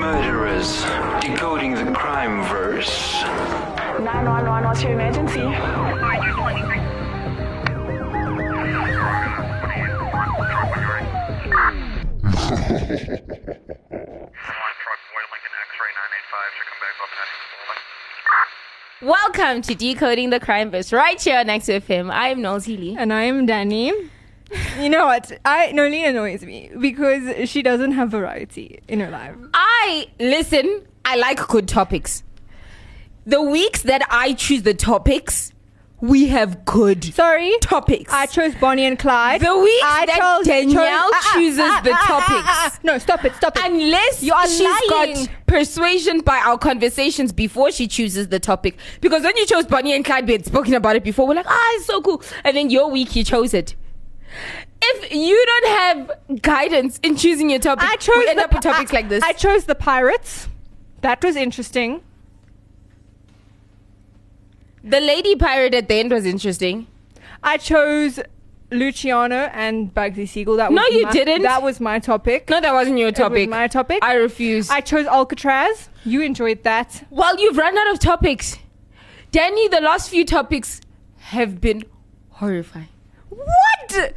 Murderers. Decoding the crime verse. 911, what's your emergency? Welcome to Decoding the Crime Verse right here next to him. I am Knowles Healy. And I'm Danny. You know what? I Nolene annoys me because she doesn't have variety in her life. I listen, I like good topics. The weeks that I choose the topics, we have good Sorry, topics. I chose Bonnie and Clyde. The weeks I that Danielle ah, ah, chooses ah, the ah, ah, topics. ah, ah. No, stop it, stop it. Unless You are she's lying. got persuasion by our conversations before she chooses the topic. Because when you chose Bonnie and Clyde, we had spoken about it before. We're like, ah, it's so cool. And then your week, you chose it. If you don't have guidance in choosing your topic, I chose we end the up with topics I- like this. I chose the pirates. That was interesting. the lady pirate at the end was interesting. I chose Luciano and Bugsy Siegel. That No, was you my- didn't. That was my topic. No, that wasn't your It was topic. my topic. I refuse. I chose Alcatraz. You enjoyed that. well, you've run out of topics. Danny, the last few topics have been horrifying. What?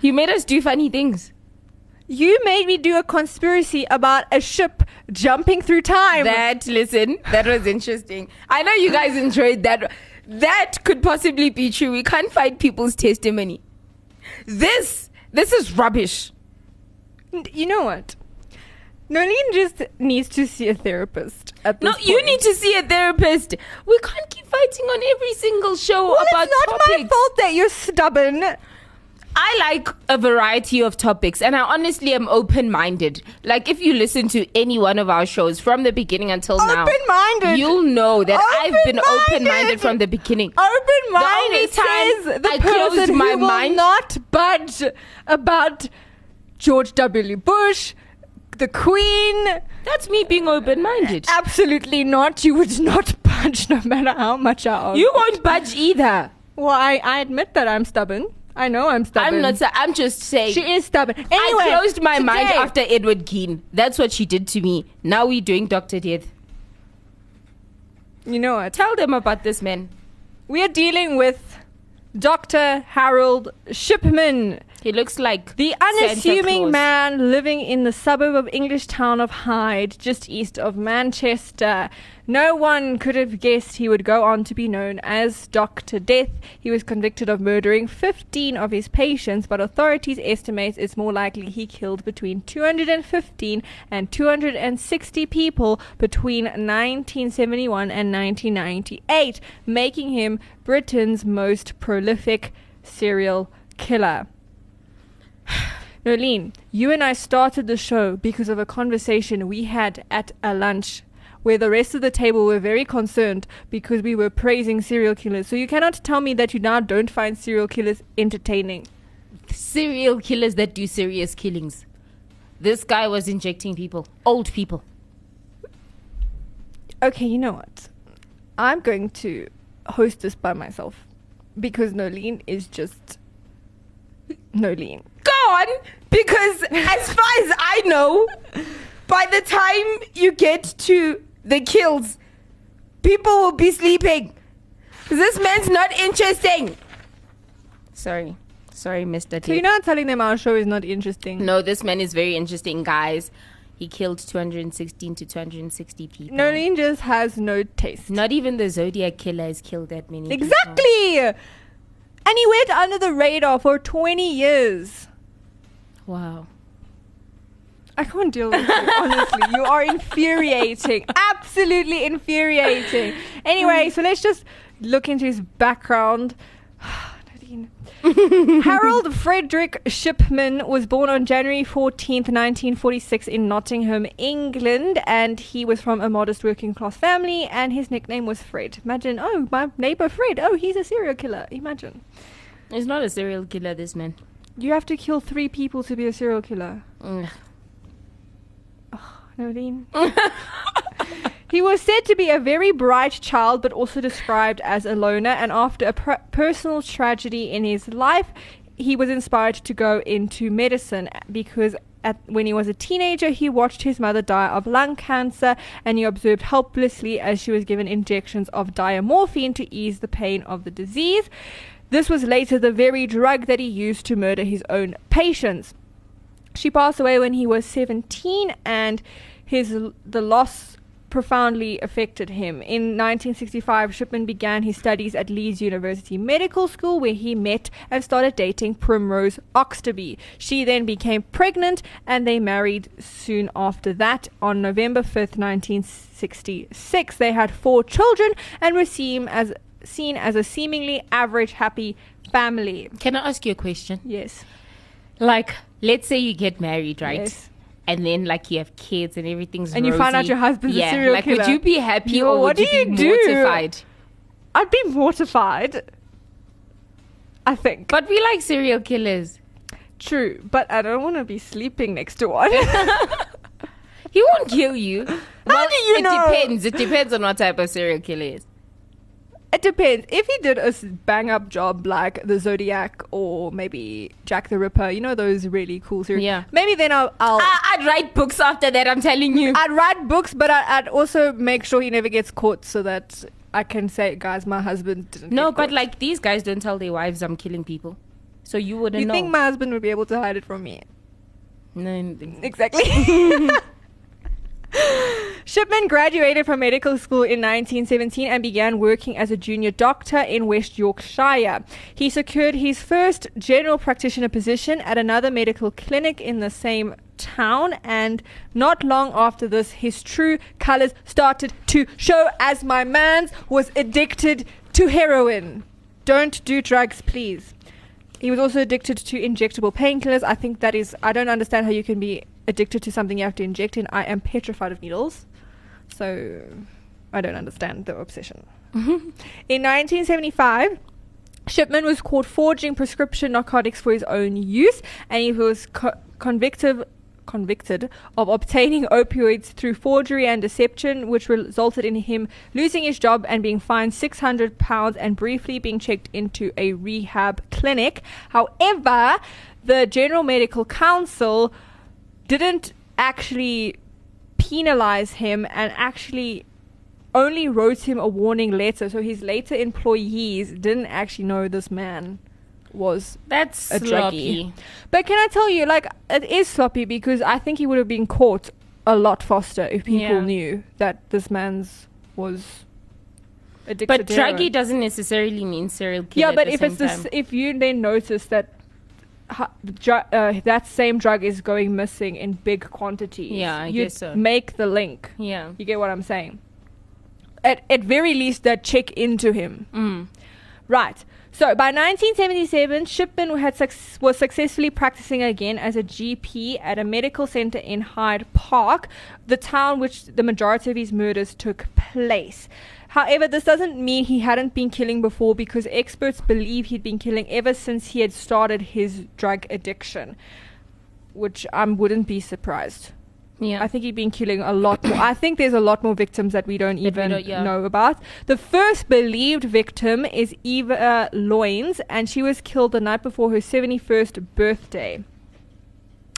You made us do funny things. You made me do a conspiracy about a ship jumping through time. That listen, that was interesting. I know you guys enjoyed that. That could possibly be true. We can't find people's testimony. This this is rubbish. you know what? Nolene just needs to see a therapist. At No, this you need to see a therapist. We can't keep fighting on every single show Well, about it's not topics. my fault that you're stubborn. I like a variety of topics and I honestly am open minded. Like if you listen to any one of our shows from the beginning until now, Open-minded. you'll know that I've been Open-minded. from the beginning. Open only minded says the I person my who will mind- not budge about George W. Bush, the Queen. That's me being open minded. Absolutely not. You would not budge no matter how much I argue. You won't budge either. Well, I, I admit that I'm stubborn. I know I'm stubborn. I'm not. I'm just saying. She is stubborn. Anyway, I closed my mind after Edward Keane. That's what she did to me. Now we're doing Doctor Death. You know what? Tell them about this man. We are dealing with Dr. Harold Shipman, He looks like the unassuming man living in the suburb of English town of Hyde, just east of Manchester. No one could have guessed he would go on to be known as Dr. Death. He was convicted of murdering 15 of his patients, but authorities estimate it's more likely he killed between 215 and 260 people between 1971 and 1998, making him Britain's most prolific serial killer. Nolene, you and I started the show because of a conversation we had at a lunch where the rest of the table were very concerned because we were praising serial killers. So you cannot tell me that you now don't find serial killers entertaining. serial killers that do serious killings. This guy was injecting people, old people. Okay, you know what? I'm going to host this by myself because Nolene is just Nolene. On, because as far as I know, by the time you get to the kills, people will be sleeping. This man's not interesting. Sorry, sorry, Mister. So you're not telling them our show is not interesting. No, this man is very interesting, guys. He killed 216 to 260 people. Nolene just has no taste. Not even the Zodiac killer has killed that many. people. Exactly. And he went under the radar for 20 years. Wow. I can't deal with you, honestly. You are infuriating. Absolutely infuriating. Anyway, so let's just look into his background. Harold Frederick Shipman was born on January 14th, 1946, in Nottingham, England, and he was from a modest working class family, and his nickname was Fred. Imagine, oh, my neighbor Fred, oh, he's a serial killer. Imagine. He's not a serial killer, this man. You have to kill three people to be a serial killer. Mm. Ugh. Nadine. he was said to be a very bright child, but also described as a loner. And after a per- personal tragedy in his life, he was inspired to go into medicine because at, when he was a teenager, he watched his mother die of lung cancer and he observed helplessly as she was given injections of diamorphine to ease the pain of the disease. This was later the very drug that he used to murder his own patients. She passed away when he was 17 and his the loss profoundly affected him. In 1965, Shipman began his studies at Leeds University Medical School, where he met and started dating Primrose Oxtoby. She then became pregnant, and they married soon after that. On November 5th, 1966, they had four children and were seen as seen as a seemingly average, happy family. Can I ask you a question? Yes. Like, let's say you get married, right? Yes. And then, like, you have kids and everything's And you find out your husband's a yeah. serial like, would you be happy Yo, or what would do you do? mortified? I'd be mortified. I think. But we like serial killers. True, but I don't want to be sleeping next to one. He won't kill you. well, do you it know? depends. It depends on what type of serial killer is. It depends. If he did a bang up job like the Zodiac or maybe Jack the Ripper, you know those really cool series. Yeah. Maybe then I'll. I'll I, I'd write books after that. I'm telling you. I'd write books, but I, I'd also make sure he never gets caught, so that I can say, guys, my husband didn't. no, but caught." like these guys don't tell their wives I'm killing people, so you wouldn't you know. think my husband would be able to hide it from me? no, Exactly. Shipman graduated from medical school in 1917 and began working as a junior doctor in West Yorkshire. He secured his first general practitioner position at another medical clinic in the same town, and not long after this, his true colors started to show as my man's was addicted to heroin. Don't do drugs, please. He was also addicted to injectable painkillers. I think that is, I don't understand how you can be addicted to something you have to inject in. I am petrified of needles. So I don't understand the obsession. in 1975, Shipman was caught forging prescription narcotics for his own use, and he was co- convicted convicted of obtaining opioids through forgery and deception, which resulted in him losing his job and being fined 600 pounds and briefly being checked into a rehab clinic. However, the General Medical Council didn't actually penalize him and actually only wrote him a warning letter. So his later employees didn't actually know this man was that's a sloppy. druggie. But can I tell you, like, it is sloppy because I think he would have been caught a lot faster if people Yeah. knew that this man's was addicted But druggie doesn't necessarily mean serial killer. yeah, but if it's this, if you then notice that hu- the dru- uh, that same drug is going missing in big quantities, Yeah, I you'd guess so. make the link. yeah. You get what I'm saying? At at very least, that check into him. Mm. Right. So by 1977, Shipman had suc- was successfully practicing again as a GP at a medical center in Hyde Park, the town which the majority of his murders took place. However, this doesn't mean he hadn't been killing before because experts believe he'd been killing ever since he had started his drug addiction, which I wouldn't be surprised. Yeah. I think he'd been killing a lot more. I think there's a lot more victims that we don't we even don't- yeah. know about. The first believed victim is Eva Lyons, and she was killed the night before her 71st birthday.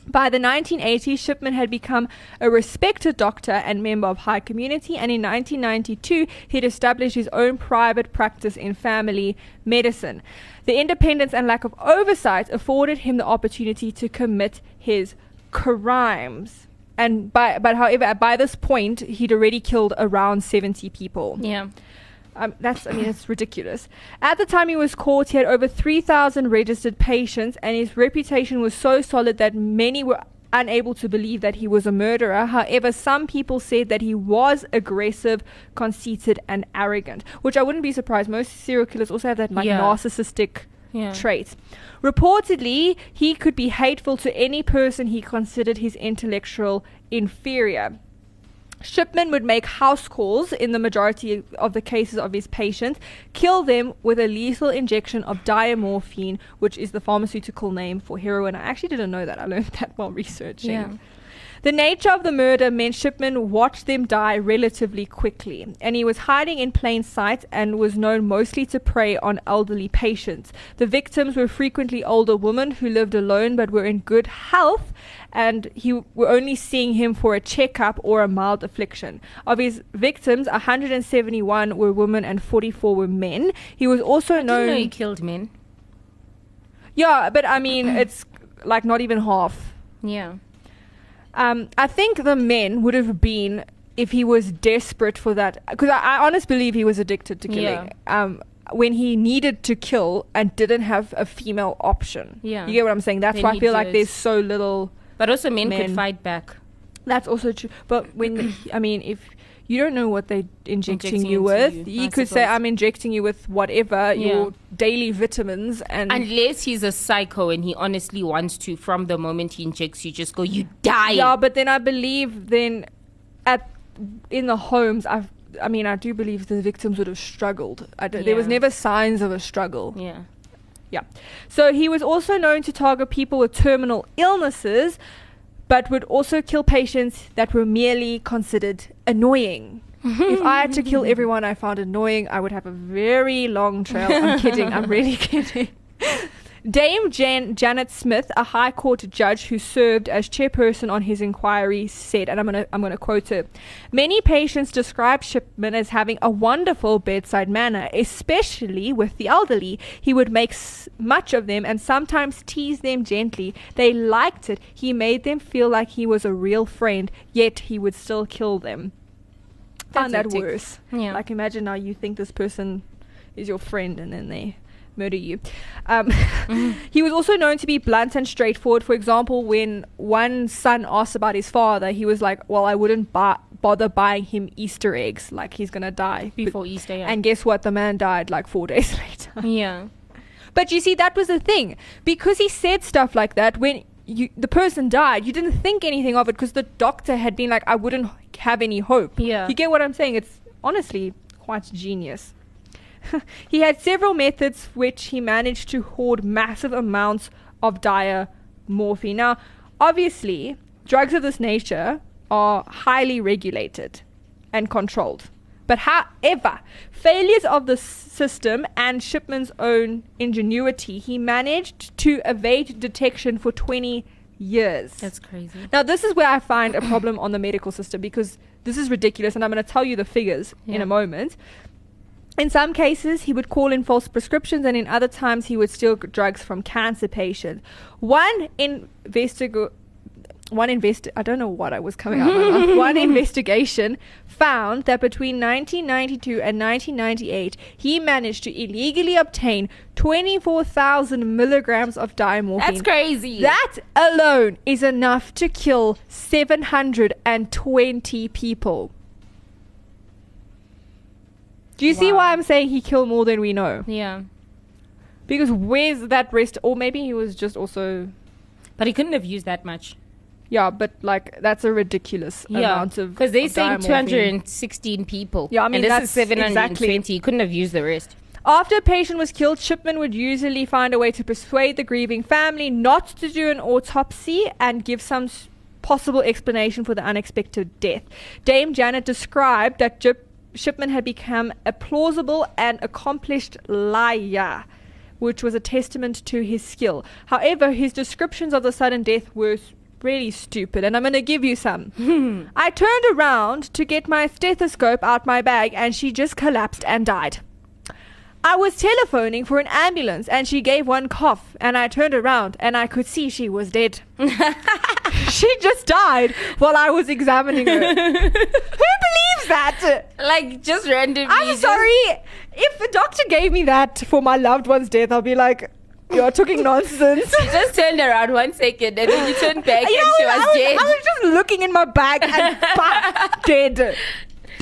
By the 1980s, Shipman had become a respected doctor and member of high community, and in 1992, he'd established his own private practice in family medicine. The independence and lack of oversight afforded him the opportunity to commit his crimes. And by, but however, by this point, he'd already killed around 70 people. yeah. Um, that's, I mean, it's ridiculous. At the time he was caught, he had over 3,000 registered patients, and his reputation was so solid that many were unable to believe that he was a murderer. However, some people said that he was aggressive, conceited, and arrogant, which I wouldn't be surprised. Most serial killers also have that like Yeah. narcissistic Yeah. traits. Reportedly, he could be hateful to any person he considered his intellectual inferior. Shipman would make house calls in the majority of the cases of his patients, kill them with a lethal injection of diamorphine, which is the pharmaceutical name for heroin. I actually didn't know that. I learned that while researching. Yeah. The nature of the murder meant Shipman watched them die relatively quickly, and he was hiding in plain sight and was known mostly to prey on elderly patients. The victims were frequently older women who lived alone but were in good health, and he were only seeing him for a checkup or a mild affliction. Of his victims, 171 were women and 44 were men. He was also I didn't known. know he killed men. yeah, but I mean, it's like not even half. Yeah. Um, I think the men would have been if he was desperate for that, because I, I honestly believe he was addicted to killing. Um, when he needed to kill and didn't have a female option. Yeah. You get what I'm saying? That's Then why I he feel like did. there's so little. But also men, Men. could fight back. That's also true. But when, I mean, if you don't know what they're injecting, Injecting you with, you, I could say. I'm injecting you with whatever, Yeah. your daily vitamins. And Unless he's a psycho and he honestly wants to, from the moment he injects you, just go, you die. Yeah, but then I believe then at in the homes, I've, I mean, I do believe the victims would have struggled. I don't, There was never signs of a struggle. yeah. Yeah. So he was also known to target people with terminal illnesses, but would also kill patients that were merely considered annoying. if I had to kill everyone I found annoying, I would have a very long trail. I'm kidding. I'm really kidding. Dame Jan- Janet Smith, a High Court judge who served as chairperson on his inquiry, said, and I'm going to I'm going to quote her: "Many patients describe Shipman as having a wonderful bedside manner, especially with the elderly. He would make s- much of them and sometimes tease them gently. They liked it. He made them feel like he was a real friend, yet he would still kill them." Find that worse. Yeah. Like imagine now you think this person is your friend and then they murder you. Um, He was also known to be blunt and straightforward. For example, when one son asked about his father, he was like, "Well, I wouldn't buy, bother buying him Easter eggs. Like he's gonna die But- Before Easter, yeah. And guess what? The man died like four days later. yeah. But you see, that was the thing because he said stuff like that when. You, the person died. You didn't think anything of it because the doctor had been like, "I wouldn't have any hope." Yeah. You get what I'm saying? It's honestly quite genius. he had several methods which he managed to hoard massive amounts of dire morphine. Now, obviously, drugs of this nature are highly regulated and controlled. But however, failures of the system and Shipman's own ingenuity, he managed to evade detection for 20 years. That's crazy. Now, this is where I find a problem on the medical system because this is ridiculous, and I'm going to tell you the figures in a moment. In some cases, he would call in false prescriptions, and in other times, he would steal drugs from cancer patients. One investigo- one invest I don't know what I was coming out of. One investigation found that between 1992 and 1998, he managed to illegally obtain 24,000 milligrams of diamorphine. That's crazy. That alone is enough to kill 720 people. Do you see Wow. why I'm saying he killed more than we know? yeah. Because where's that rest? Or maybe he was just also. But he couldn't have used that much. Yeah, but like that's a ridiculous Yeah. amount of. Because they're of saying diamorphine. 216 people. Yeah, I mean, and this that's is 720. exactly- He couldn't have used the rest. After a patient was killed, Shipman would usually find a way to persuade the grieving family not to do an autopsy and give some s- possible explanation for the unexpected death. Dame Janet described that Jip- Shipman had become a plausible and accomplished liar, which was a testament to his skill. However, his descriptions of the sudden death were really stupid, and I'm going to give you some. Hmm. I turned around to get my stethoscope out my bag, and she just collapsed and died. I was telephoning for an ambulance and she gave one cough and I turned around and I could see she was dead. she just died while I was examining her. Who believes that? Like, just randomly. I'm just- sorry. If the doctor gave me that for my loved one's death, I'll be like, you're talking nonsense. You just turned around one second and then you turned back You and know, she I was, was, dead. I was just looking in my bag and bah, dead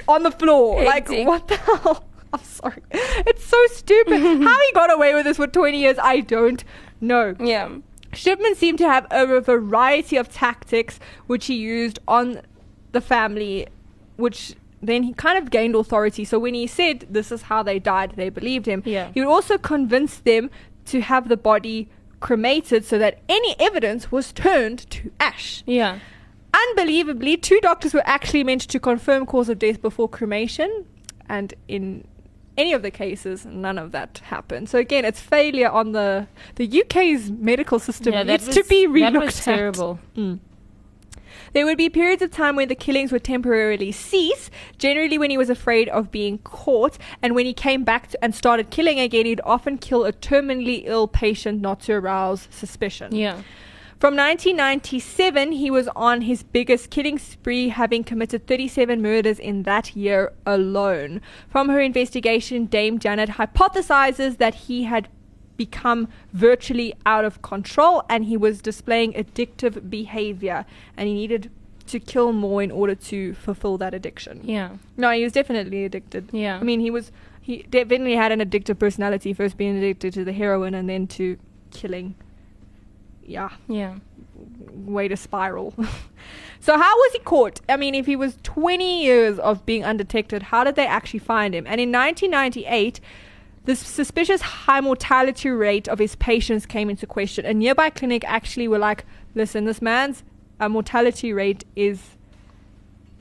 on the floor. Like, what the hell? I'm sorry. It's so stupid. How he got away with this for 20 years, I don't know. yeah. Shipman seemed to have a variety of tactics which he used on the family, which then he kind of gained authority. So when he said this is how they died, they believed him. Yeah. He would also convince them to have the body cremated so that any evidence was turned to ash. Yeah. Unbelievably, two doctors were actually meant to confirm cause of death before cremation, and in any of the cases, none of that happened. So again, it's failure on the the UK's medical system Yeah, needs was, to be relooked that was at. terrible. Mm. There would be periods of time when the killings would temporarily cease, generally when he was afraid of being caught, and when he came back to, and started killing again, he'd often kill a terminally ill patient not to arouse suspicion. Yeah. From 1997, he was on his biggest killing spree, having committed 37 murders in that year alone. From her investigation, Dame Janet hypothesizes that he had become virtually out of control and he was displaying addictive behavior and he needed to kill more in order to fulfill that addiction. Yeah. No, he was definitely addicted. Yeah. I mean, he was he definitely had an addictive personality, first being addicted to the heroin and then to killing. Yeah Yeah. way to spiral. so how was he caught? I mean, if he was 20 years of being undetected, how did they actually find him? And in 1998, the suspicious high mortality rate of his patients came into question. A nearby clinic actually were like, listen, this man's uh, mortality rate is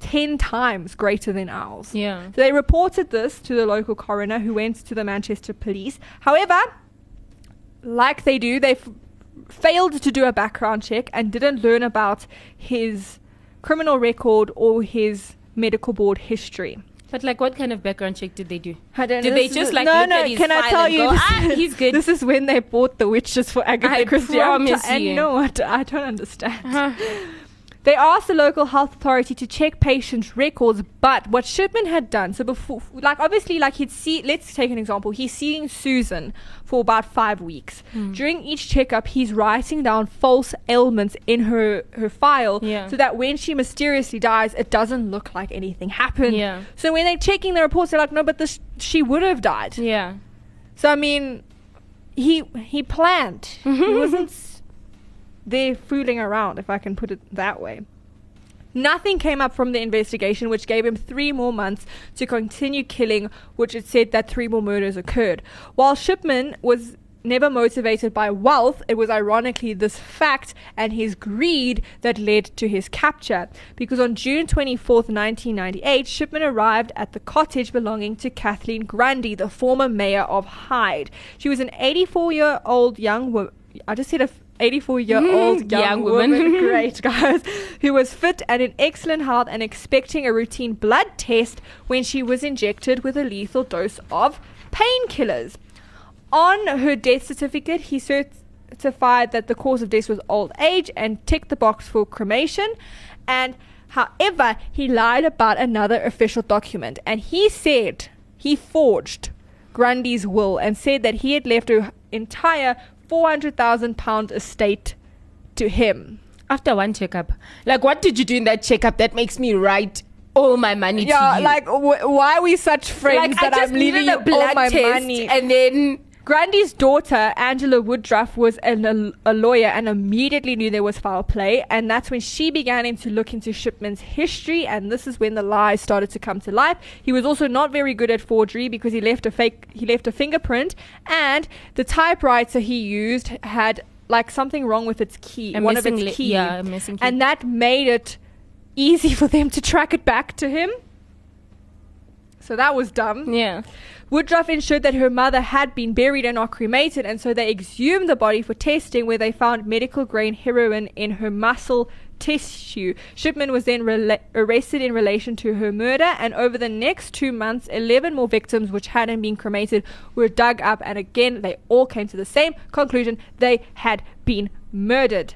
10 times greater than ours. Yeah. So they reported this to the local coroner who went to the Manchester police. However, like they do, they f- failed to do a background check and didn't learn about his criminal record or his medical board history. But like, what kind of background check did they do? I don't Did know, they just, like, no, look no? at his can I tell and you? go, this "Ah, is- he's good." This is when they bought the witches for Agatha I Christie. promise and you. you know what? I don't understand. They asked the local health authority to check patients' records, but what Shipman had done, so before, like obviously, like he'd see, let's take an example. He's seeing Susan for about five weeks. Hmm. During each checkup, he's writing down false ailments in her, her file Yeah. so that when she mysteriously dies, it doesn't look like anything happened. Yeah. So when they're checking the reports, they're like, no, but this, she would have died. Yeah. So I mean, he he planned. he wasn't there fooling around, if I can put it that way. Nothing came up from the investigation, which gave him three more months to continue killing, which it said that three more murders occurred. While Shipman was never motivated by wealth, it was ironically this fact and his greed that led to his capture. Because on June 24th, 1998, Shipman arrived at the cottage belonging to Kathleen Grundy, the former mayor of Hyde. She was an 84 year old young woman. I just said a 84 year old mm-hmm. young, Young woman. woman. Great, guys. Who was fit and in excellent health and expecting a routine blood test when she was injected with a lethal dose of painkillers. On her death certificate, he certified that the cause of death was old age and ticked the box for cremation. And however, he lied about another official document and he said he forged Grundy's will and said that he had left her entire 400,000 pound estate to him. After one checkup, like, what did you do in that checkup that makes me write all my money Yeah, to you? like w- why are we such friends like that I'm leaving you all my test, money? and then Grundy's daughter, Angela Woodruff, was an, a, lawyer and immediately knew there was foul play. And that's when she began to look into Shipman's history. And this is when the lies started to come to life. He was also not very good at forgery because he left a fake, he left a fingerprint. And the typewriter he used had like something wrong with its key, A one of its li- keys. yeah, a missing key. And that made it easy for them to track it back to him. So that was dumb. yeah, Woodruff ensured that her mother had been buried and not cremated, and so they exhumed the body for testing, where they found medical grade heroin in her muscle tissue. Shipman was then rela- arrested in relation to her murder, and over the next two months, 11 more victims, which hadn't been cremated, were dug up, and again, they all came to the same conclusion they had been murdered.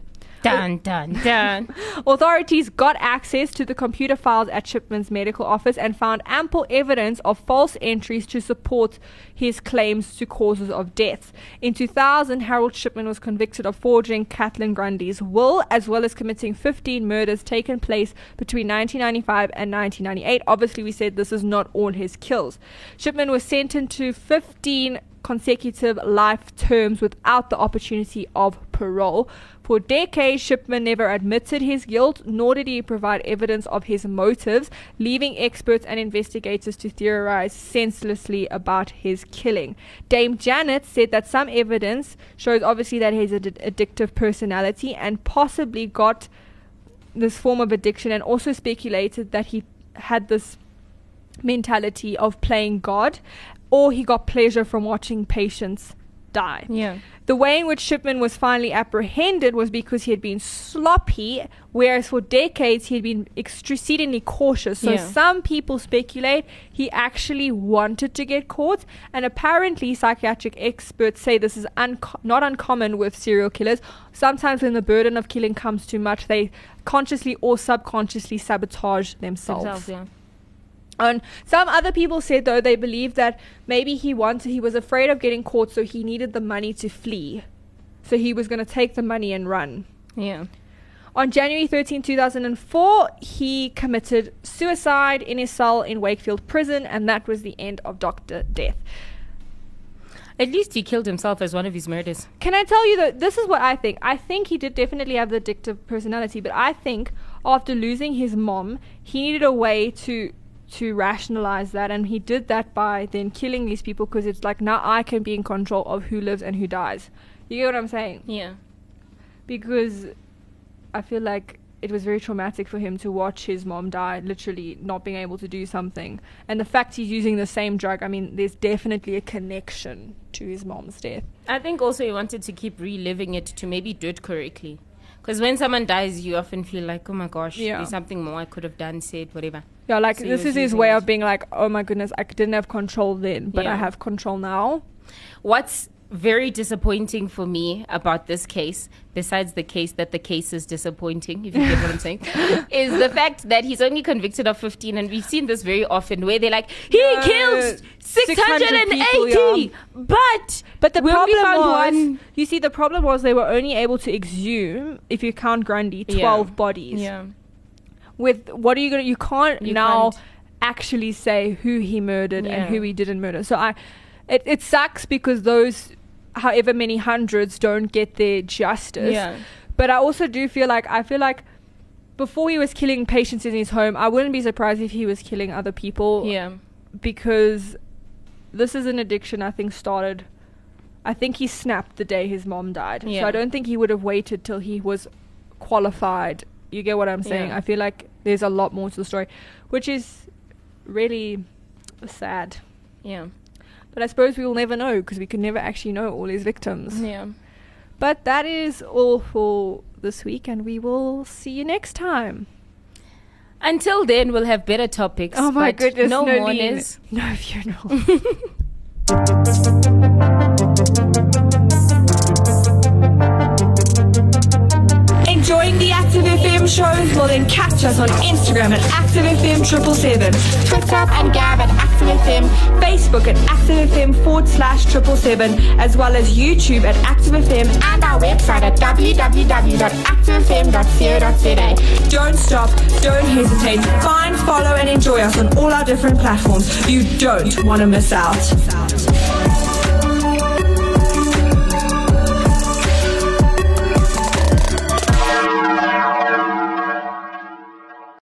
Dun dun dun. Authorities got access to the computer files at Shipman's medical office and found ample evidence of false entries to support his claims to causes of death. In 2000, Harold Shipman was convicted of forging Kathleen Grundy's will, as well as committing 15 murders taken place between 1995 and 1998. Obviously, we said this is not all his kills. Shipman was sentenced to 15 consecutive life terms without the opportunity of parole. For decades, Shipman never admitted his guilt, nor did he provide evidence of his motives, leaving experts and investigators to theorize senselessly about his killing. Dame Janet said that some evidence shows obviously that he has an addictive personality and possibly got this form of addiction and also speculated that he had this mentality of playing God or he got pleasure from watching patients die. Yeah. The way in which Shipman was finally apprehended was because he had been sloppy, whereas for decades he had been exceedingly cautious. So Yeah. some people speculate he actually wanted to get caught, and apparently psychiatric experts say this is unco- not uncommon with serial killers. Sometimes when the burden of killing comes too much, they consciously or subconsciously sabotage themselves. Themselves, yeah. And some other people said though they believe that maybe he wanted he was afraid of getting caught, so he needed the money to flee. So he was going to take the money and run. Yeah. On January 13, 2004, he committed suicide in his cell in Wakefield Prison, and that was the end of Dr. Death. At least he killed himself as one of his murders. Can I tell you that this is what I think? I think he did definitely have the addictive personality, but I think after losing his mom, he needed a way to to rationalize that, and he did that by then killing these people because it's like now I can be in control of who lives and who dies. You get what I'm saying? Yeah. Because I feel like it was very traumatic for him to watch his mom die, literally not being able to do something. And the fact he's using the same drug, I mean, there's definitely a connection to his mom's death. I think also he wanted to keep reliving it to maybe do it correctly. Because when someone dies, you often feel like, oh my gosh, Yeah. there's something more I could have done, said, whatever. Yeah, like So this is his way of being like, oh my goodness, I didn't have control then, but I have control now. What's very disappointing for me about this case, besides the case that the case is disappointing, if you get what I'm saying, is the fact that he's only convicted of 15. And we've seen this very often where they're like, he Yeah, killed 680, people, yeah. but But the problem was, one. you see, the problem was they were only able to exhume, if you count Grundy, Yeah. twelve bodies. Yeah. With what are you gonna? You can't You now can't. actually say who he murdered Yeah. and who he didn't murder. So I, it, it sucks because those, however many hundreds, don't get their justice. Yeah. But I also do feel like I feel like before he was killing patients in his home, I wouldn't be surprised if he was killing other people. Yeah. Because this is an addiction I think started I think he snapped the day his mom died. Yeah. So I don't think he would have waited till he was qualified. You get what I'm saying? Yeah. I feel like there's a lot more to the story, which is really sad. Yeah. But I suppose we will never know because we could never actually know all his victims. Yeah. But that is all for this week, and we will see you next time. Until then, we'll have better topics. Oh my but goodness, no Nolene. mourners. No funeral. The Active FM shows? Well, then catch us on Instagram at Active FM triple seven, Twitter and Gab at Active FM, Facebook at Active FM forward slash triple seven, as well as YouTube at Active FM and our website at www.activefm.co.za. Don't stop, don't hesitate. Find, follow, and enjoy us on all our different platforms. You don't want to miss out.